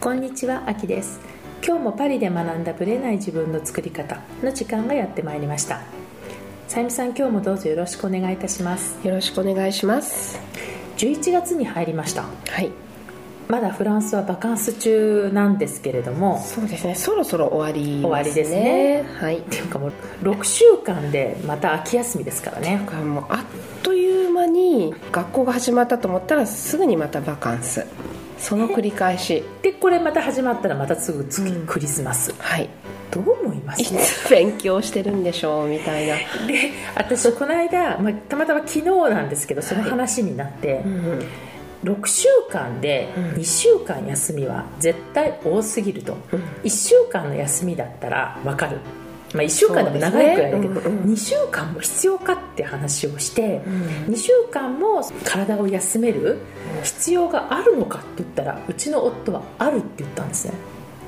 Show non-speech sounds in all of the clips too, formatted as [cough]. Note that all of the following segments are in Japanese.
こんにちは、あきです。今日もパリで学んだブレない自分の作り方の時間がやってまいりました。さゆみさん、今日もどうぞよろしくお願いいたします。よろしくお願いします。11月に入りました。はい。まだフランスはバカンス中なんですけれどもそうですね。そろそろ終わり、ね、終わりですね。はい。っていうかもう6週間でまた秋休みですからね。あっという間に学校が始まったと思ったらすぐにまたバカンスその繰り返し。でこれまた始まったらまたすぐ次、うん。クリスマス。はい。どう思いまいすつ勉強してるんでしょう？みたいな、で私この間、まあ、たまたま昨日なんですけどその話になって、うん6週間でうん。2週間休みは絶対多すぎると、うん。1週間の休みだったら分かる、まあ、1週間でも長いくらいだけど、ねうんうん2週間も必要かって話をして、うん2週間も体を休める必要があるのかって言ったらうちの夫はあるって言ったんですね。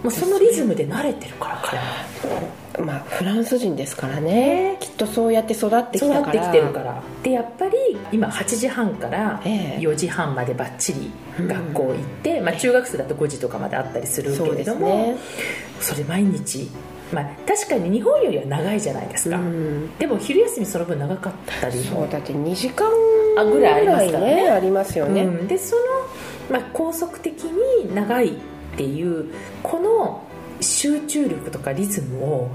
もうそのリズムで慣れてるから彼は。まあフランス人ですからね。きっとそうやって育ってきそうなってたからきてるから。でやっぱり今8時半からええ。4時半までばっちり学校行って、まあ、中学生だと5時とかまであったりするけれどもね。それ毎日、まあ、確かに日本よりは長いじゃないですか、うん。でも昼休みその分長かったり。そうだって2時間あぐらいありますからね。ぐらいありますよね、うん。でその、まあ、高速的に長いっていうこの集中力とかリズムを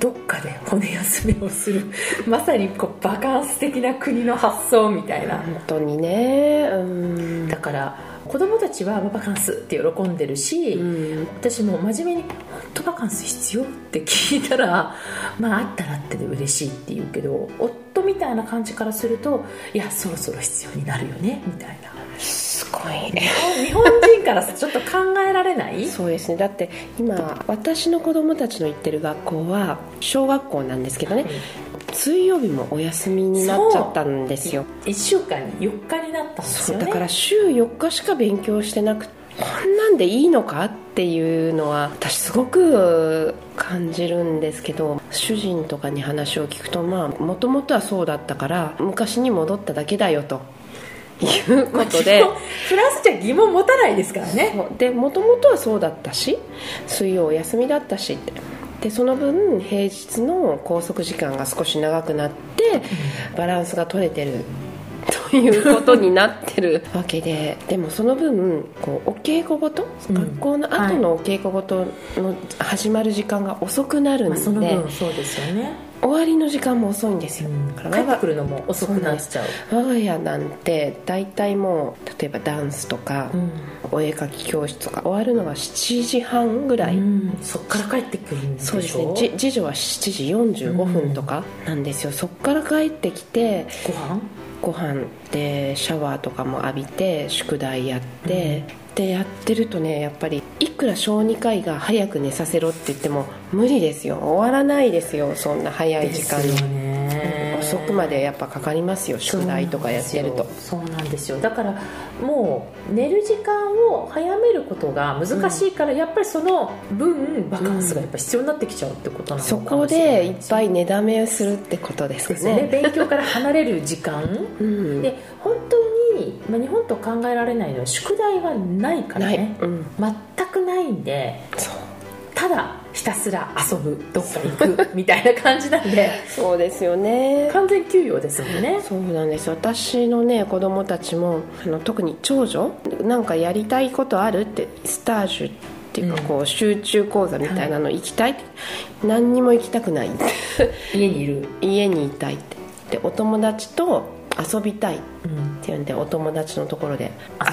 どっかで骨休めをする。[laughs] まさにこうバカンス的な国の発想みたいな。本当にね。うん。だから子供たちはバカンスって喜んでるし、うん。私も真面目に「本当バカンス必要?」って聞いたら「[laughs] まああったらあってで嬉しい」って言うけど夫みたいな感じからすると「いやそろそろ必要になるよね」みたいな。すごい。日本人からちょっと考えられない？そうですね。だって今私の子供たちの行ってる学校は小学校なんですけどね水曜日もお休みになっちゃったんですよ。1週間に4日になったんですよね。だから週4日しか勉強してなくてこんなんでいいのかっていうのは私すごく感じるんですけど主人とかに話を聞くとまあもともとはそうだったから昔に戻っただけだよと。いうことで。フランスじゃ疑問持たないですからね。でもともとはそうだったし水曜お休みだったしってでその分平日の拘束時間が少し長くなってバランスが取れてるということになってる。[laughs] わけででもその分こうお稽古ごと、うん。学校の後のお稽古ごとの始まる時間が遅くなるんまあ、で、その分そうですよね、終わりの時間も遅いんですよ、だから我が帰ってくるのも遅くなっちゃう。我が家なんて大体もう例えばダンスとか、うん。お絵描き教室とか終わるのが7時半ぐらい、うん。そっから帰ってくるんでしょ？そうですね。じ次女は7時45分とかなんですよ、そっから帰ってきてご飯？ご飯でシャワーとかも浴びて宿題やって、でやってるとねやっぱりいくら小児科医が早く寝させろって言っても無理ですよ。終わらないですよそんな早い時間に。遅くまでやっぱかかりますよ宿題とかやってると。そうなんですよ。だからもう寝る時間を早めることが難しいから、やっぱりその分バカンスがやっぱ必要になってきちゃうってことなのかそもしれないこでいっぱいね寝だめするってことですかね。ね。勉強から離れる時間。[laughs] うん。で本当に、まあ、日本と考えられないのは宿題がないからね。うん、全くないんでそう。ただひたすら遊ぶどっか行くみたいな感じなんで。[laughs] そうですよね。完全休養ですもんね。そうなんです私のね子供たちもあの特に長女なんかやりたいことあるってスタージュっていうかうん。こう集中講座みたいなの行きたいって、何にも行きたくない。[laughs] 家にいる、家にいたいって。でお友達と遊びたいっうんていうんでお友達のところで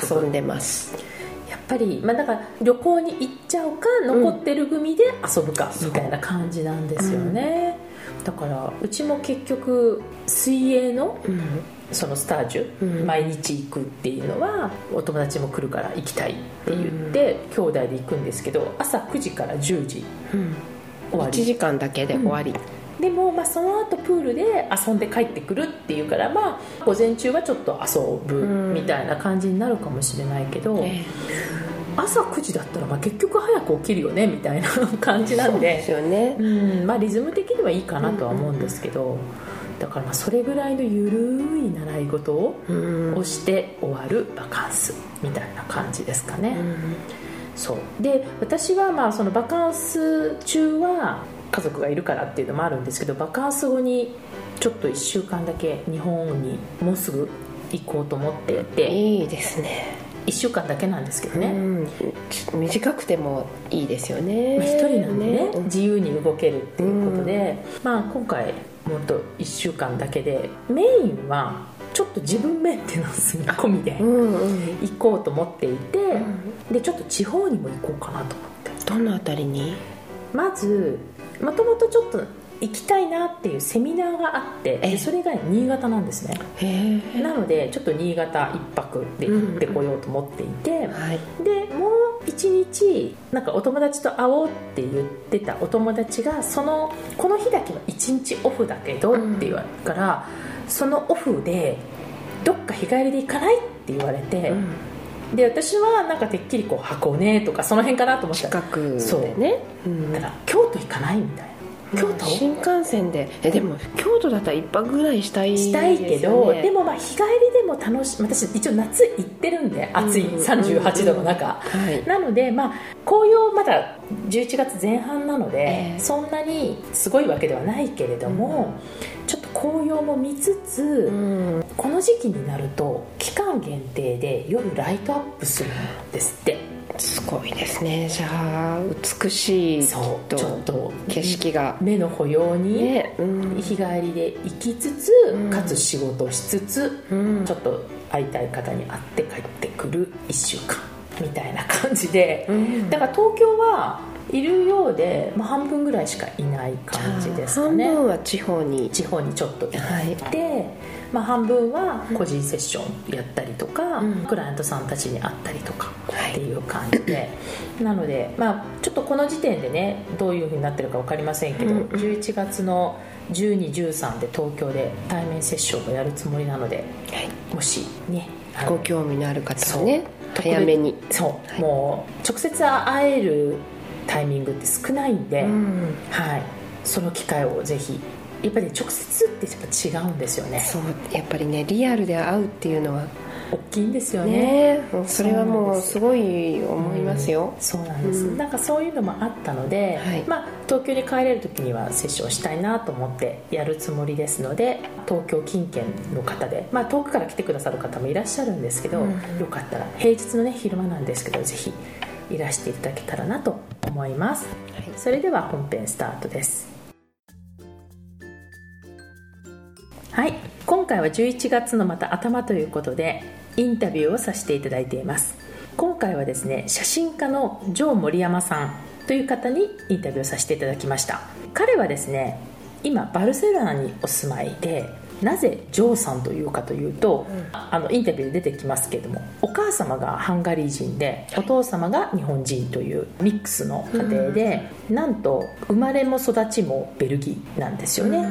遊んでます。やっぱり、まあ、だから旅行に行っちゃうか残ってる組で遊ぶかみたいな感じなんですよね、だからうちも結局水泳のうん。そのスタージュ、うん。毎日行くっていうのはお友達も来るから行きたいって言って、兄弟で行くんですけど朝9時から10時うん。1終わり。時間だけで終わり、でも、まあ、その後プールで遊んで帰ってくるっていうから、まあ、午前中はちょっと遊ぶうんみたいな感じになるかもしれないけど、え朝9時だったら、まあ、結局早く起きるよねみたいな感じえなんでですよね。うんまあ、リズム的にはいいかなとは思うんですけど、だからまあそれぐらいのゆるい習い事をうんをして終わるバカンスみたいな感じですかね、そう。で私はまあそのバカンス中は家族がいるからっていうのもあるんですけどバカンス後にちょっと1週間だけ日本にもうすぐ行こうと思っていていいですね。1週間だけなんですけどね、うん、短くてもいいですよね。まあ、1人なんでねうん自由に動けるっていうことで、まあ、今回もっと1週間だけでメインはちょっと自分メンテナンス込みでうんうん。行こうと思っていて、でちょっと地方にも行こうかなと思って。どのあたりに？まずもともとちょっと行きたいなっていうセミナーがあってそれが新潟なんですね。なのでちょっと新潟一泊で行ってこようと思っていて、はい。でもう一日なんかお友達と会おうって言ってたお友達がそのこの日だけは一日オフだけどって言われたから、そのオフでどっか日帰りで行かないって言われて、うんで私はなんかてっきりこう箱根とかその辺かなと思った。ら近くでね。う。んだから京都行かないみたいな京都？新幹線で。えでも京都だったら一泊ぐらいしたいしたいけど、でもまあ日帰りでも楽し私一応夏行ってるんで暑いうん38度の中、はい。なのでまあ紅葉まだ11月前半なので、ええ。そんなにすごいわけではないけれども、ちょっと紅葉も見つつ、うん。この時期になると期間限定で夜ライトアップするんですってすごいですね。じゃあ美しいそうちょっと景色が。目の保養に、日帰りで行きつつ、うん。かつ仕事をしつつうん。ちょっと会いたい方に会って帰ってくる1週間みたいな感じで、うん。だから東京はいるようで、まあ、半分ぐらいしかいない感じですかね。半分は地方に。地方にちょっと行って、はいまあ、半分は個人セッションやったりとか、うん。クライアントさんたちに会ったりとかはい。っていう感じで、[coughs] なので、まあ、ちょっとこの時点でねどういうふうになってるか分かりませんけど、うん11月の1213で東京で対面セッションをやるつもりなのではい。もしねご興味のある方はね早めに。そう、もう直接会えるタイミングって少ないんで、うん。はい、その機会をぜひやっぱり直接ってやっぱ違うんですよね。そうやっぱりねリアルで会うっていうのは大きいんですよね。ねそれはもうすごい思いますよ。そうなんです、うん。なんかそういうのもあったので、はい。まあ、東京に帰れる時にはセッションしたいなと思ってやるつもりですので東京近県の方で、まあ、遠くから来てくださる方もいらっしゃるんですけど、うん。よかったら平日のね昼間なんですけどぜひいらしていただけたらなと思います、はい。それでは本編スタートですはい。今回は11月のまた頭ということでインタビューをさせていただいています。今回はですね写真家のジョー森山さんという方にインタビューをさせていただきました。彼はですね今バルセロナにお住まいでなぜジョーさんというかというと、あのインタビューで出てきますけれどもお母様がハンガリー人でお父様が日本人というミックスの家庭で、なんと生まれも育ちもベルギーなんですよね、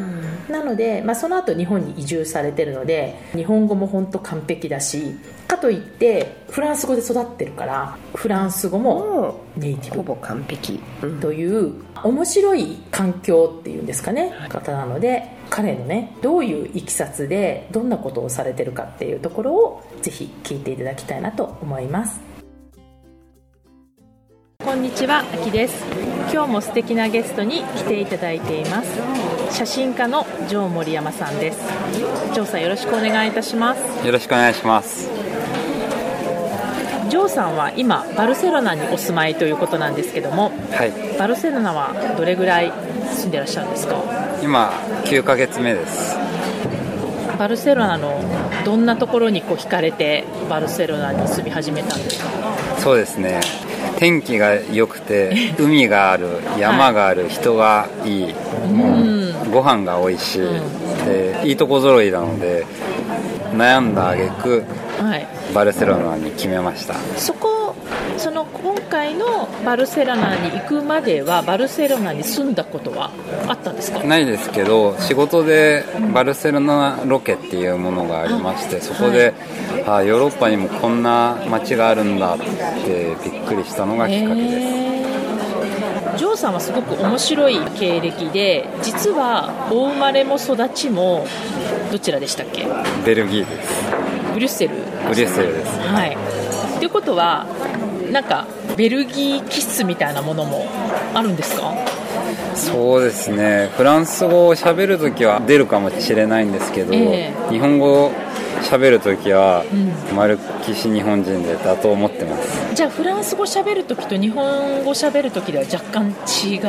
なので、まあ、その後日本に移住されてるので日本語も本当完璧だしかといってフランス語で育ってるからフランス語ももネイティブ。うほぼ完璧、うん。という面白い環境っていうんですかね方なので彼のねどういういきさつでどんなことをされてるかっていうところをぜひ聞いていただきたいなと思います。こんにちは、あきです。今日も素敵なゲストに来ていただいています。写真家のジョー森山さんです。ジョーさんよろしくお願いいたします。よろしくお願いします。ジョーさんは今バルセロナにお住まいということなんですけどもはい、バルセロナはどれぐらい住んでらっしゃるんですか？今9ヶ月目です。バルセロナのどんなところにこう惹かれてバルセロナに住み始めたんですか？そうですね。天気が良くて、[laughs] 海がある、山がある、人がいい、もうご飯が美味しい、でいいとこ揃いなので、悩んだ挙句はいバルセロナに決めました。そこその今回のバルセロナに行くまではバルセロナに住んだことはあったんですか？ないですけど仕事でバルセロナロケっていうものがありましてそこで、あヨーロッパにもこんな街があるんだってびっくりしたのがきっかけです。へージョーさんはすごく面白い経歴で実はお生まれも育ちもどちらでしたっけ？ベルギーです。ブリュッセル。ブリュッセルです。はい。ということはなんかベルギー気質みたいなものもあるんですか？そうですね。フランス語を喋るときは出るかもしれないんですけど、ええ。日本語を喋るときは丸きし日本人でだと思ってます。じゃあフランス語喋るときと日本語喋るときでは若干違う？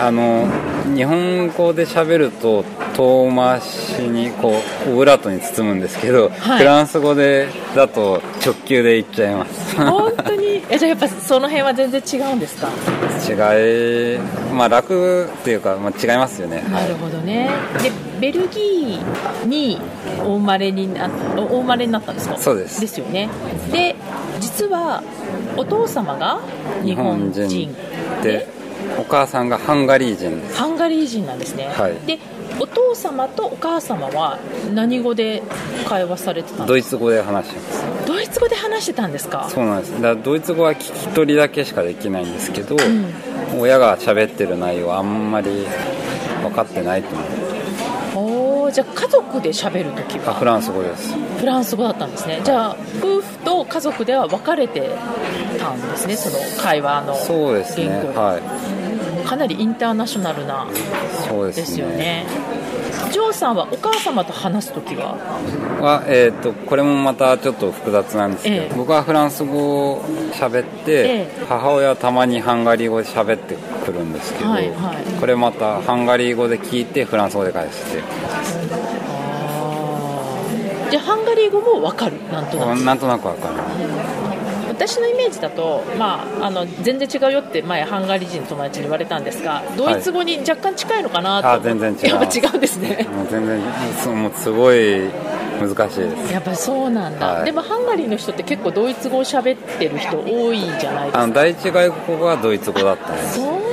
あの日本語で喋ると遠回しにこうオブラートに包むんですけど、はい。フランス語でだと直球でいっちゃいます。本当に？[laughs] えじゃあやっぱその辺は全然違うんですか？違いまあ楽っていうか、まあ、違いますよね。なるほどね。でベルギーにお生まれになお生まれになったんですか？そうです。ですよね。で実はお父様が日本人でお母さんがハンガリー人です。ハンガリー人なんですね、はい。でお父様とお母様は何語で会話されてたんドですイツ語で話します。かドイツ語で話してたんですか？そうなんです。だからドイツ語は聞き取りだけしかできないんですけど、親が喋ってる内容はあんまり分かってないと思うじゃあ家族で喋るときは？あフランス語です。フランス語だったんですね。じゃあ夫婦と家族では分かれてたんですねその会話のそうですね。はい。かなりインターナショナルなそうですよねジョーさんはお母様と話すときは？は、えー、とこれもまたちょっと複雑なんですけど、ええ。僕はフランス語を喋って、ええ。母親はたまにハンガリー語で喋ってくるんですけど、はいはい。これまたハンガリー語で聞いてフランス語で返して。じゃあハンガリー語も分かるなんとなく。なんとなくわかる私のイメージだと、まあ、あの全然違うよって前ハンガリー人の友達に言われたんですがドイツ語に若干近いのかなと、あ全然違う。やっぱ違うんですね。もう全然そうもうすごい難しいです。やっぱりそうなんだ、はい。でもハンガリーの人って結構ドイツ語を喋ってる人多いじゃないですか。あの第一外国語はドイツ語だったんです。そう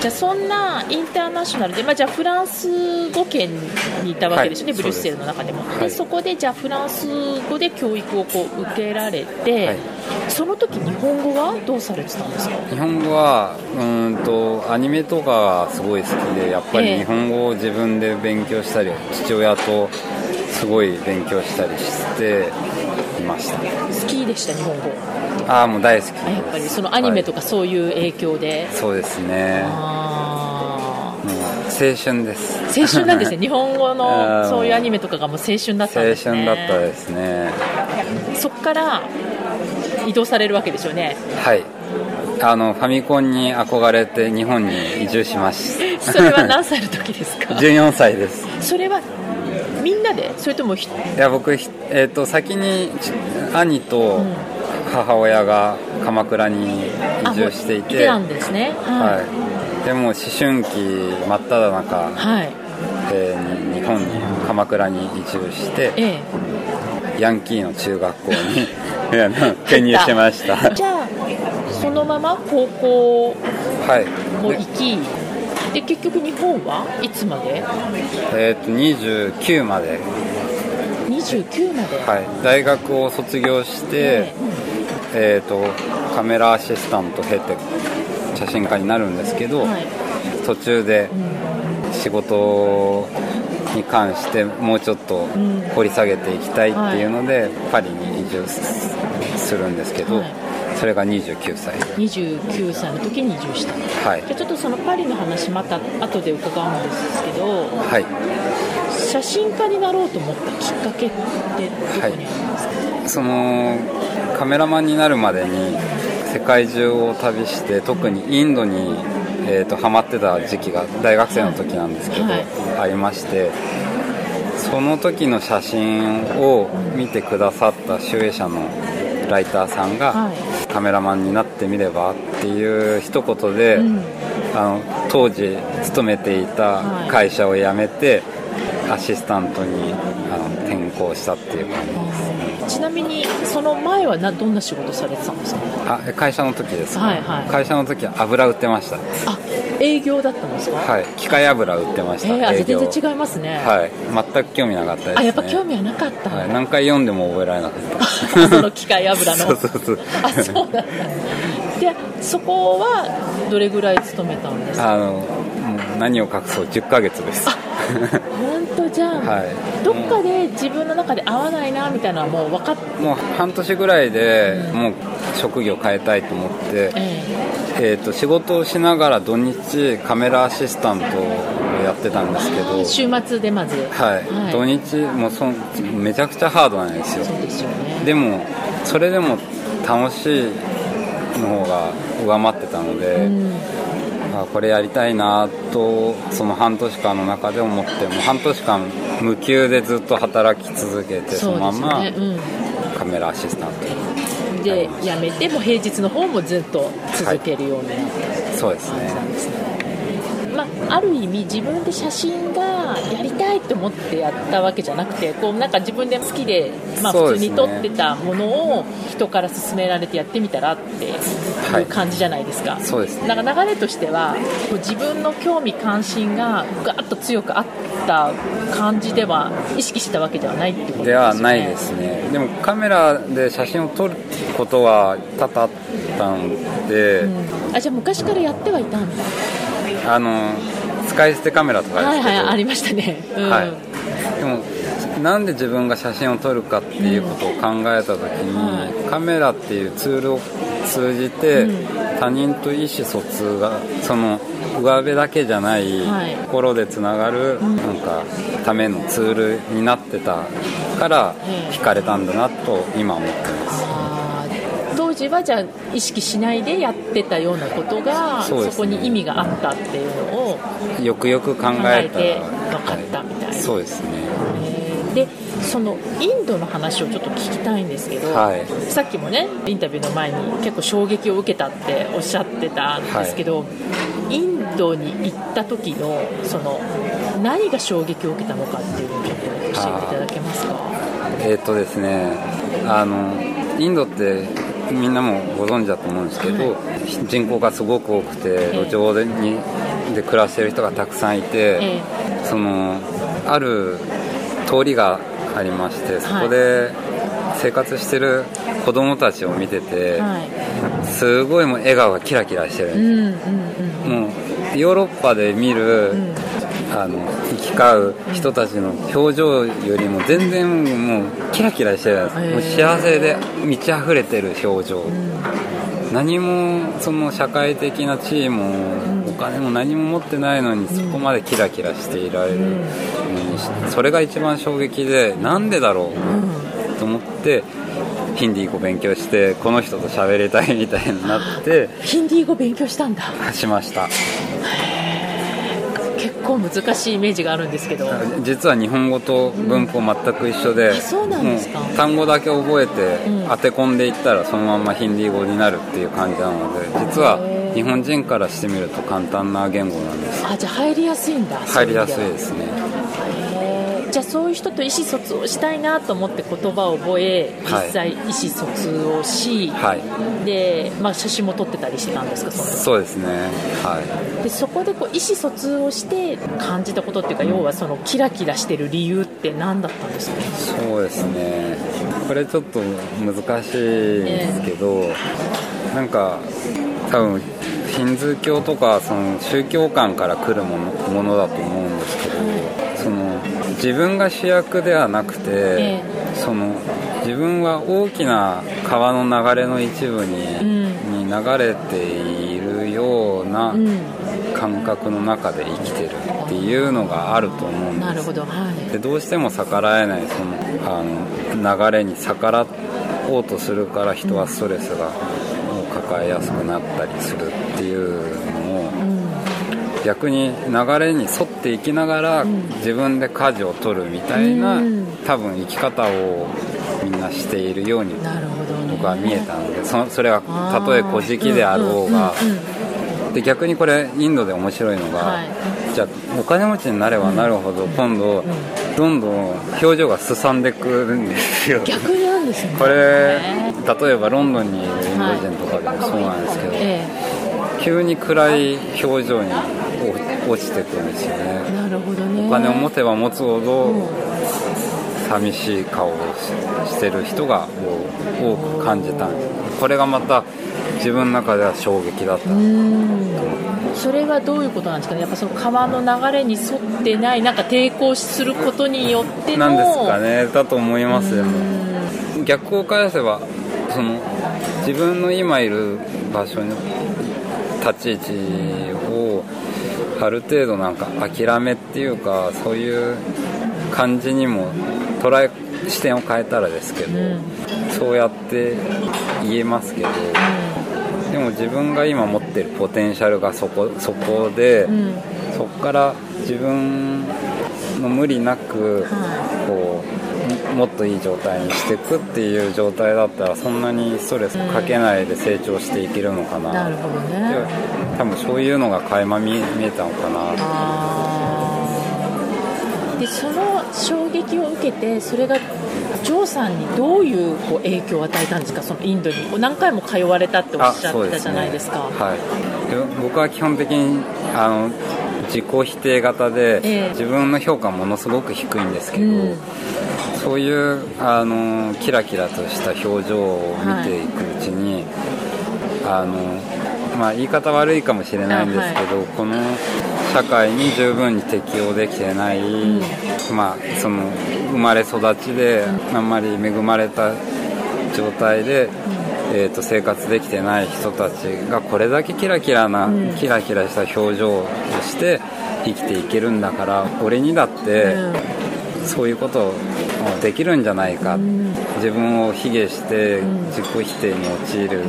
じゃあそんなインターナショナルで、まあ、じゃあフランス語圏にいたわけですよね、はいブリュッセルの中でも。はいでそこでじゃあフランス語で教育をこう受けられて、はい。その時日本語はどうされてたんですか？日本語はうーんとアニメとかがすごい好きでやっぱええ。り日本語を自分で勉強したり父親とすごい勉強したりしていました。好きでした日本語ああもう大好き。やっぱりそのアニメとか、かそういう影響で、はい。そうですね。青春です。ー青春なんですね。[laughs] 日本語あのーそういうアニメとかがもう青春だったん青ですね。春だったですね。そこから移動されるわけですよね。はい。あのファミコンに憧れて日本に移住しました。それは何歳の時ですか？[laughs] 14歳です。それはみんなで？それともひいや僕、ひえー、と先にち兄と母親が鎌倉に移住していて、たんですね。ははい、でも思春期真っ只中、い、はい。えーに日本に鎌倉に移住してえヤンキーの中学校に [laughs] 転入しました。えじゃあそのまま高校はい。も行できで結局日本は？いつまで？えー、と29まで、29まで、はい、大学を卒業して、えー、とカメラアシスタント経て写真家になるんですけど、はい。途中で仕事に関してもうちょっと掘り下げていきたいっていうので、パリに移住すするんですけど、はい。それが29歳。29歳の時に移住した。はい。じゃあちょっとそのパリの話また後で伺うんですけどはい。写真家になろうと思ったきっかけってどこにありますか、そのカメラマンになるまでに世界中を旅して特にインドに、えー、とハマってた時期が大学生の時なんですけど、はい。ありましてその時の写真を見てくださった集英社のライターさんが、はい。カメラマンになってみればっていう一言で、うん。あの当時勤めていた会社を辞めて、アシスタントにあの転校したっていう感じですちなみにその前はなどんな仕事されてたんですか？あえ会社の時ですか、はいはい。会社の時は油売ってました。あ営業だったんですか？はい。機械油売ってました、えー、あ全然違いますね、はい。全く興味なかったです、ね、あやっぱ興味はなかった、はい、何回読んでも覚えられなかった。その機械油の。[laughs] そうそうそう。あそうなんだ。でそこはどれぐらい勤めたんですか？あの何を隠そう10ヶ月です。本当じゃん、はい。どっかで自分の中で合わないなみたいなのはもう分かっもう半年ぐらいでもう職業変えたいと思って、ええ。ー、と仕事をしながら土日カメラアシスタントをやってたんですけどえ週末でまず。はい、土日もうそんめちゃくちゃハードなんですよ。そうですよね。でもそれでも楽しいの方が上回ってたので、うんあこれやりたいなとその半年間の中で思ってもう半年間無給でずっと働き続けてそのままカメラアシスタンうん、で辞めてもう平日の方もずっと続けるようになって、トそうですね。まあ、ある意味自分で写真がやりたいと思ってやったわけじゃなくてこうなんか自分で好きで、まあ、普通に撮ってたものを人から勧められてやってみたらっていう感じじゃないですか、そうですね。なんか流れとしては自分の興味関心がガーッと強くあった感じでは意識したわけではないってことですよね。ではないですね。でもカメラで写真を撮ることは多々あったので、うん。あじゃあ昔からやってはいたんだあの使い捨てカメラとかですけど、はいはいありましたね、うん。はい、でもなんで自分が写真を撮るかっていうことを考えた時に、はカメラっていうツールを通じて、うん。他人と意思疎通がその上辺だけじゃないはい。心でつながる、ん。なんかためのツールになってたからええ。惹かれたんだなと今思ってます時はじゃあ意識しないでやってたようなことがそ,、ね。こに意味があったっていうのをよくよく考考えて分かったみたいな、そうですね。えーでそのインドの話をちょっと聞きたいんですけど、はい。さっきもねインタビューの前に結構衝撃を受けたっておっしゃってたんですけど、インドに行った時のその何が衝撃を受けたのかっていうのをちょっと教えていただけますか？えーっとですねあのインドってみんなもご存知だと思うんですけど、人口がすごく多くてええ。路上でにで暮らしてる人がたくさんいて、えそのある通りがありましてそこで生活してる子供たちを見てて、はい。すごいもう笑顔がキラキラしてるんですもうヨーロッパで見る、んあの行き交う人たちの表情よりも全然もうキラキラしてるもう幸せで満ち溢れてる表情、何もその社会的な地位もお金も何も持ってないのにそこまでキラキラしていられる。それが一番衝撃でなんでだろう？と思ってヒンディー語勉強してこの人と喋りたいみたいになって [laughs] ヒンディー語勉強したんだ。しました結構難しいイメージがあるんですけど。実は日本語と文法全く一緒で、あそうなんですか。単語だけ覚えてうん。当て込んでいったらそのままヒンディー語になるっていう感じなので実は日本人からしてみると簡単な言語なんです。あじゃあ入りやすいんだ入りやすいですねじゃあそういう人と意思疎通をしたいなと思って言葉を覚え実はい。際意思疎通をし、はい。で、まあ、写真も撮ってたりしてたんですかそそうですね。はでそこでこう意思疎通をして感じたことっていうか、要はそのキラキラしてる理由って何だったんですかいそうですね。これちょっと難しいんですけど、なんか多分ヒンズー教とかその宗教観から来るものものだと思う自分が主役ではなくて、えその自分は大きな川の流れの一部に,、うん。に流れているようなうん。感覚の中で生きてるっていうのがあると思うんです。なるほどはい。でどうしても逆らえないそのあの流れに逆らおうとするから人はストレスがを抱えやすくなったりするっていう逆に流れに沿っていきながら自分で舵を取るみたいなうん。多分生き方をみんなしているようになるほどね。僕は見えたのでそそれはあー。たとえ古事記であろうが。で逆にこれインドで面白いのが、はい。じゃあお金持ちになればなるほど今度どんどん表情がすさんでくるんですよ。逆になんですね。これへ例えばロンドンにいるインド人とかでもそうなんですけど、え急に暗い表情にお落ちてくるんですよえね。なるほどね。お金を持てば持つほどうん寂しい顔をししてる人が多く感じたんですこれがまた自分の中では衝撃だった。それはどういうことなんですかね。やっぱその川の流れに沿ってないなんか抵抗することによってのなんですかね。だと思いますよ。逆を返せばその自分の今いる場所の立ち位置をある程度なんか諦めっていうかそういう感じにも捉え視点を変えたらですけど、そうやって言えますけど、でも自分が今持ってるポテンシャルがそこそこで、そこから自分の無理なくこうもっといい状態にしていくっていう状態だったらそんなにストレスかけないで成長していけるのかな、なるほどね。多分そういうのが垣間見見えたのかな。でその衝撃を受けてそれがジョーさんにどういうこう影響を与えたんですか？そのインドに。何回も通われたっておっしゃってたじゃないですか。ね、はい、で僕は基本的にあの自己否定型で、ええ。自分の評価ものすごく低いんですけど、うんそういうあのキラキラとした表情を見ていくうちに、あのまあ、言い方悪いかもしれないんですけど、この社会に十分に適応できてない、まあ、その生まれ育ちであんまり恵まれた状態で、えー、と生活できてない人たちがこれだけキラキラな、キラキラした表情をして生きていけるんだから俺にだって、そういうことをできるんじゃないか、自分を卑下して自己否定に陥る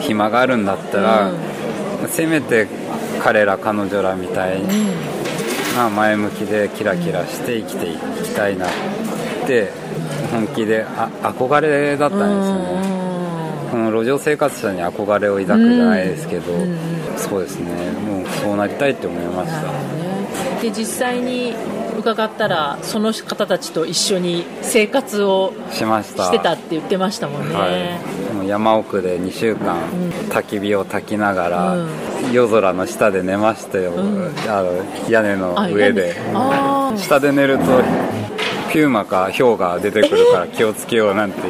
暇があるんだったら、せめて彼ら彼女らみたいに、まあ、前向きでキラキラして生きていきたいなって本気であ憧れだったんですよね。この路上生活者に憧れを抱くじゃないですけど、そうですね。もうそうなりたいって思いました。で実際に伺ったらその方たちと一緒に生活をしましたしてたって言ってましたもんね、はい、山奥で2週間、焚き火を焚きながら、うん。夜空の下で寝ましたよ、あの屋根の上で。下で寝るとピューマかヒョウが出てくるから気をつけようなんて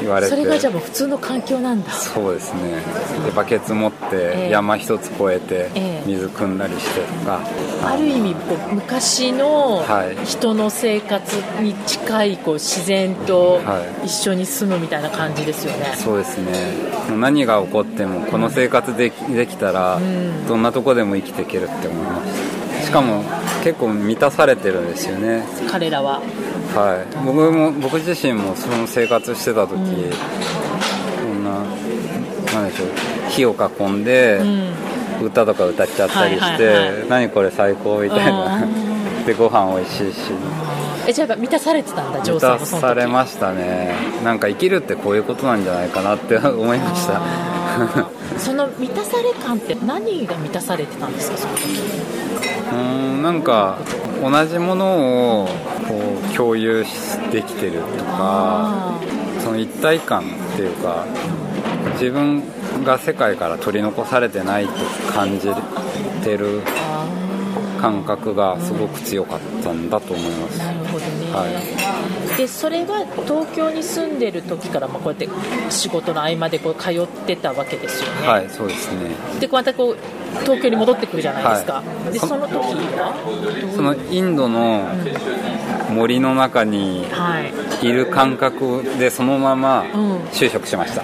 言われてそれがじゃあもう。普通の環境なんだそうですね。でバケツ持ってええ山一つ越えてええ水汲んだりしてとか、ある意味こう昔のはい。人の生活に近いこう自然とはい。一緒に住むみたいな感じですよね、そうですね。何が起こってもこの生活できできたらどんなとこでも生きていけるって思います。しかも結構満たされてるんですよね。彼らははい。僕も僕自身もその生活してた時、そん。ななんでしょう火を囲んで、歌とか歌っちゃったりして、はいはいはい。何これ最高みたいな。[laughs] でご飯美味しいし。えじゃあやっぱ満たされてたんだ満たされましたね。なんか生きるってこういうことなんじゃないかなって [laughs] 思いました。その満たされ感って何が満たされてたんですかその時うんなんか同じものをこう共有できてるとかその一体感っていうか自分が世界から取り残されてないと感じてる感覚がすごく強かったんだと思います。なるほどね、はでそれは東京に住んでる時からまあこうやって仕事の合間でこう通ってたわけですよね、はいそうですね。でまたこう東京に戻ってくるじゃないですか、はい。そでその時は？そのインドの森の中にはい。いる感覚でそのままうん。就職しました。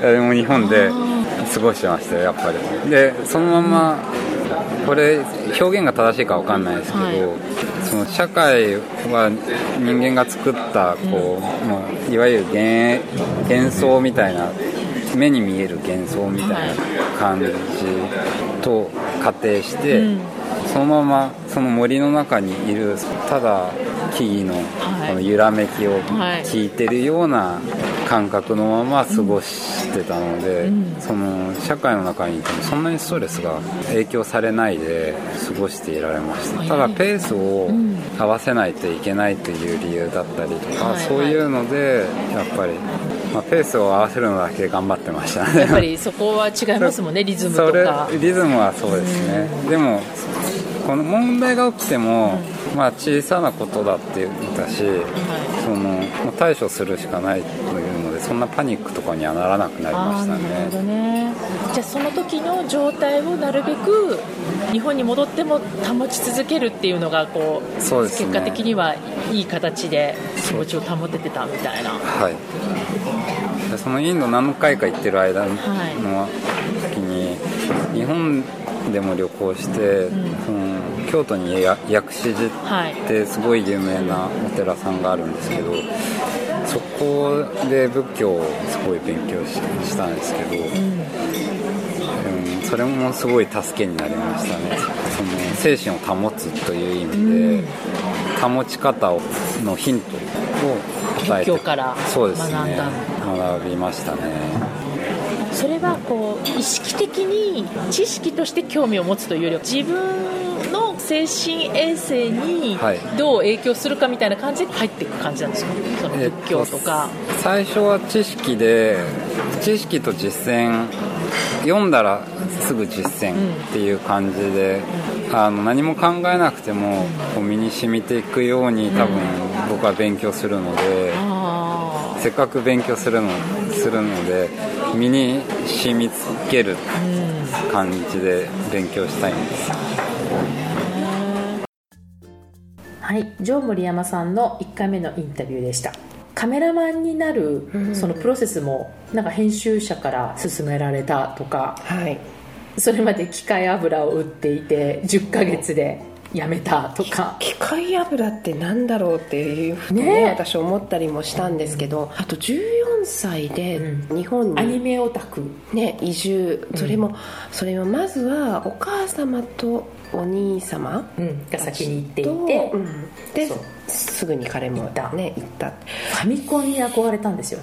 で [laughs] も日本で過ごしてましたよやっぱり。でそのままこれ表現が正しいかわかんないですけど、はい。その社会は人間が作ったこう、まあ、いわゆる幻幻想みたいな目に見える幻想みたいな感じと仮定して、うん。そのままその森の中にいるただ木々のはい。この揺らめきをはい。聞いてるような感覚のまま過ごしてたので、うん。その社会の中にいてもそんなにストレスが影響されないで過ごしていられました。はい。ただペースをん合わせないといけないという理由だったりとか、はいはい。そういうのでやっぱり、まあ、ペースを合わせるのだけ頑張ってましたね。やっぱりそこは違いますもんね [laughs] リズムとか。リズムはそうですね、でもこの問題が起きても、まあ、小さなことだって言ったし、そのまあ対処するしかないというそそんなパニックとかにはならなくなりましたね。ね。じゃあその時の状態をなるべく日本に戻っても保ち続けるっていうのがこうそうですね。結果的にはいい形で気持ちを保ててたみたいな。はい。でそのインド何回か行ってる間のはい。時に日本でも旅行して、その京都にや薬師寺はい。ってすごい有名なお寺さんがあるんですけどそこで仏教をすごい勉強ししたんですけど、うん、それもすごい助けになりましたね。その精神を保つという意味で、保ち方をのヒントを与えて仏教からそうですね学びましたね。それはこう意識的に知識として興味を持つというよりは自分の精神衛生にはいどう影響するかみたいな感じで入っていく感じなんですか？その仏教とか、えっと最初は知識で知識と実践読んだらすぐ実践っていう感じで、あの何も考えなくてもこう身に染みていくように多分僕は勉強するので、あせっかく勉強するのするので身に染みつける感じで勉強したいんですはい、ジョー森山さんの1回目のインタビューでした。カメラマンになるそのプロセスもなんか編集者から勧められたとかはい。それまで機械油を売っていて10ヶ月で辞めたとか。機械油ってなんだろうっていうふうにねね。私思ったりもしたんですけどあと14歳でう日本に、アニメオタク。ね、移住。それも、それもまずはお母様とお兄様うん。が先に行っていて。とうん。ですぐに彼も行った。ね行った。ファミコンに憧れたんですよ。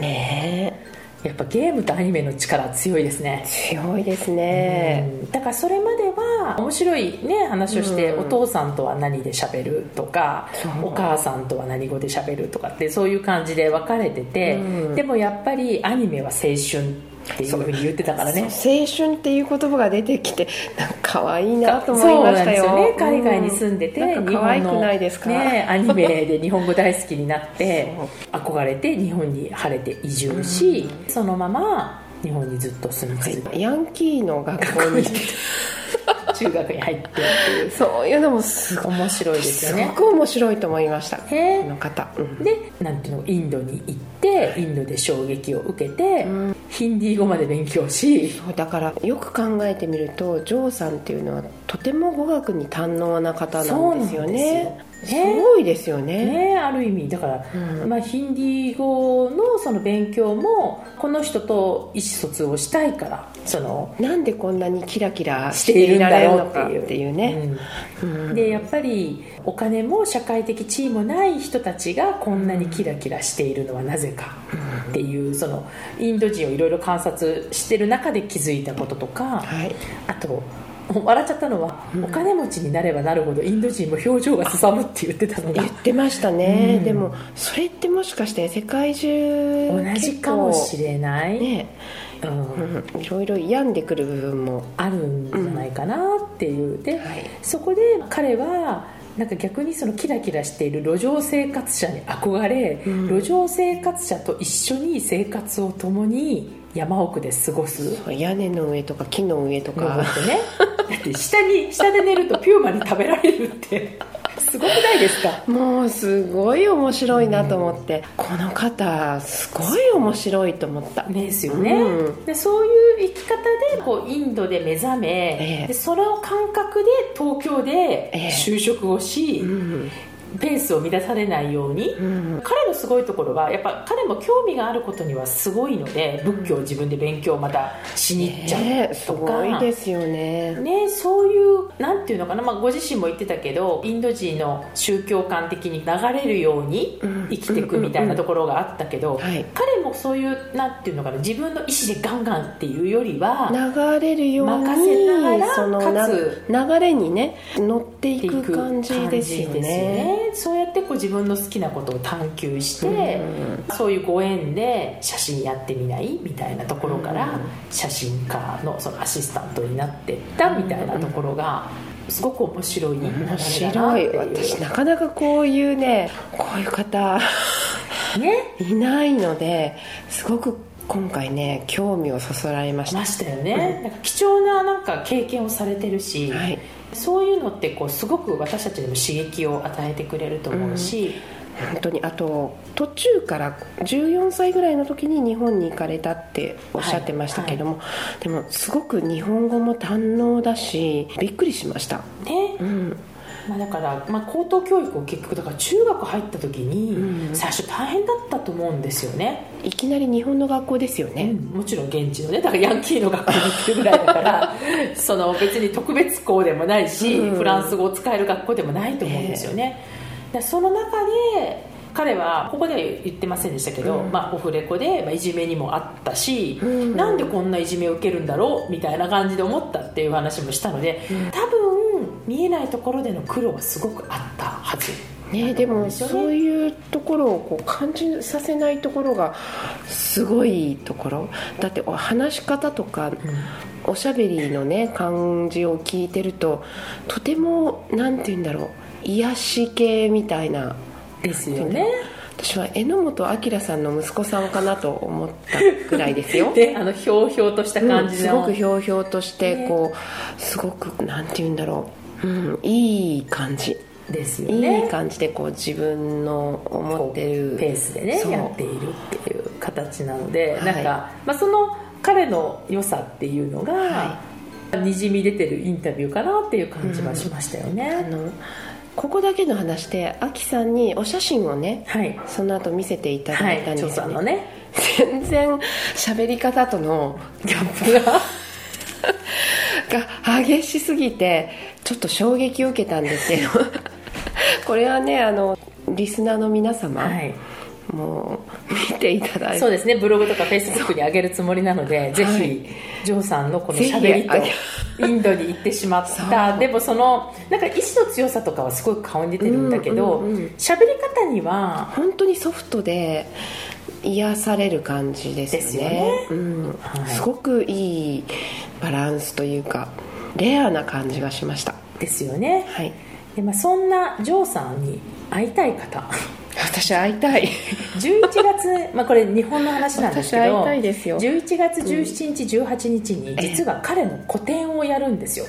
ねやっぱゲームとアニメの力強いですね。え強いですね、うん。だからそれまでは面白いね話をして、うん。お父さんとは何で喋るとかお母さんとは何語で喋るとかってそういう感じで分かれてて、うん。でもやっぱりアニメは青春っていうふうに言ってたからね。青春っていう言葉が出てきてなんか可愛いなと思いましたよ。ね。海外に住んでて、なんか可愛くないですか、ね、アニメで日本語大好きになって憧れて日本に晴れて移住し、そのまま日本にずっと住み続けヤンキーの学校に中学に入ってっていう。そういうのもすごい面白いですよね。すごく面白いと思いました。こへの方、うん。でなんていうのインドに行ってインドで衝撃を受けて、ヒンディー語まで勉強し。そうだからよく考えてみるとジョーさんっていうのはとても語学に堪能な方なんですよねすごいですよね。ねある意味。だから、うん。まあ、ヒンディー語のその勉強もこの人と意思疎通をしたいからそのなんでこんなにキラキラししてているんだろうっていうていうね、う。ん。でやっぱりお金も社会的地位もない人たちがこんなにキラキラしているのはなぜかっていうそのインド人をいろいろ観察してる中で気づいたこととか、はい。あと笑っちゃったのは、お金持ちになればなるほどインド人も表情がすさむって言ってたのが。言ってましたね、うん。でもそれってもしかして世界中同じかもしれない、ね、うん。うん、いろいろ病んでくる部分も。あるんじゃないかなっていう、で、はい。そこで彼はなんか逆にそのキラキラしている路上生活者に憧れ、うん。路上生活者と一緒に生活を共に山奥で過ごす。屋根の上とか木の上と登かってね。だって下に下で寝るとピューマに食べられるってすごくないですか？もうすごい面白いなと思って、この方すごい面白いと思った。ですよね、うん。でそういう生き方でこうインドで目覚め、ええ。でそれを感覚で東京でええ。就職をし、うんペースを乱されないように、うん。彼のすごいところはやっぱ彼も興味があることにはすごいので仏教を自分で勉強をまたしに行っちゃうとか、ごいですよね。ね、そういうなんていうのかな、まあ、ご自身も言ってたけどインド人の宗教観的に流れるようにうん。生きていくみたいなところがあったけど、はい。彼もそういうなんていうのかな自分の意思でガンガンっていうよりは流れるように任せながらそのかなつ流れにね乗っていく感じですよねそうやってこう自分の好きなことを探求して、うん。そういうご縁で写真やってみないみたいなところから、うん。写真家のそのアシスタントになってったみたいなところがすごく面白い面白い。私なかなかこういうねこういう方ね。いないのですごく今回ね興味をそそられました。ましたよね、なんか貴重ななんか経験をされてるし、はい。そういうのってこうすごく私たちにも刺激を与えてくれると思うし、本当にあと途中から14歳ぐらいの時に日本に行かれたっておっしゃってましたけども、でもすごく日本語も堪能だしびっくりしました。ね。うんまあ、だから、まあ、高等教育を結局だから中学入った時にうん。最初大変だったと思うんですよね、いきなり日本の学校ですよね、うん。もちろん現地のねだからヤンキーの学校に行ってるぐらいだから [laughs] その別に特別校でもないし、うん。フランス語を使える学校でもないと思うんですよね、でその中で彼はここでは言ってませんでしたけど、うん。まあ、オフレコで、まあ、いじめにもあったし、うん。なんでこんないじめを受けるんだろうみたいな感じで思ったっていう話もしたので、うん。多分見えないところでの苦労はすごくあったはず。ね、でもそういうところをこう感じさせないところがすごいところ。だってお話し方とかおしゃべりのね感じを聞いてるととてもなんて言うんだろう。癒し系みたいな。ですよね。私は榎本明さんの息子さんかなと思ったぐらいですよ。で [laughs] あのひょうひょうとした感うんじの、すごくひょうひょうとしてこうすごくなんて言うんだろう、うん、いい感じですよいね。い感じでこう自分の思ってるペースでねやっているっていう形なので、はい。なんか、まあ、その彼の良さっていうのが、はにじみ出てるインタビューかなっていう感じはしましたよあね、のここだけの話でアキさんにお写真をねはい。その後見せていたはいだいたん張ですよね,、ね。全然喋り方とのギャップが [laughs] が激しすぎてちょっと衝撃を受けたんですけど [laughs] これはねあのリスナーの皆様、はい。もう見ていただいて。そうですね。ブログとかフェイスブックに上げるつもりなので、ぜはい。ひジョーさんのこのぜひ喋りとインドに行ってしまっ [laughs] そたう。でもそのなんか意志の強さとかはすごく顔に出てるんだけど喋、り方には本当にソフトで癒される感じですよね。すごくいいバランスというかレアな感じがしましたですよね。はい。で、まあ、そんなジョーさんに会いたい方。[laughs] 私会いたい。[laughs] 11月、まあ、これ日本の話なんですけど私会いたいですよ。11月17日、18日に実は彼の個展をやるんですよ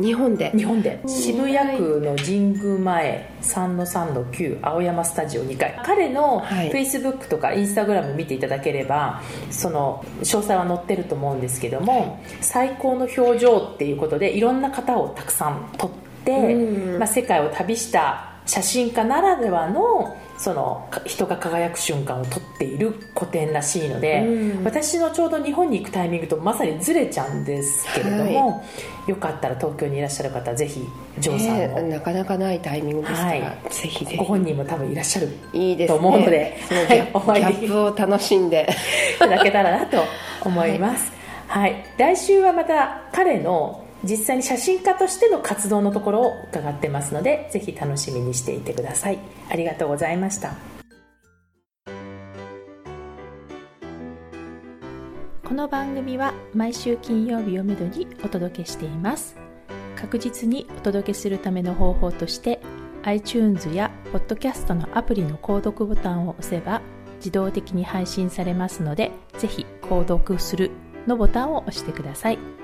日本で。日本で。うん渋谷区の神宮前3の3の9青山スタジオ2階。彼のはい。Facebook とか Instagram 見ていただければその詳細は載ってると思うんですけども最高の表情っていうことでいろんな方をたくさん撮って、うん。まあ、世界を旅した写真家ならではのそのか人が輝く瞬間を撮っている個展らしいので、うん。私のちょうど日本に行くタイミングとまさにずれちゃうんですけれども、よかったら東京にいらっしゃる方はぜひジョーさんの、ねなかなかないタイミングですから、はい。ぜひぜご本人も多分いらっしゃるひいいですね。と思うのでそのギャ,、ギャップを楽しんで。[laughs] いただけたらなと思います、[laughs] はい。来週はまた彼の実際に写真家としての活動のところを伺ってますのでぜひ楽しみにしていてください。ありがとうございました。この番組は毎週金曜日をめどにお届けしています。確実にお届けするための方法として iTunes や Podcast のアプリの購読ボタンを押せば自動的に配信されますのでぜひ購読するのボタンを押してください。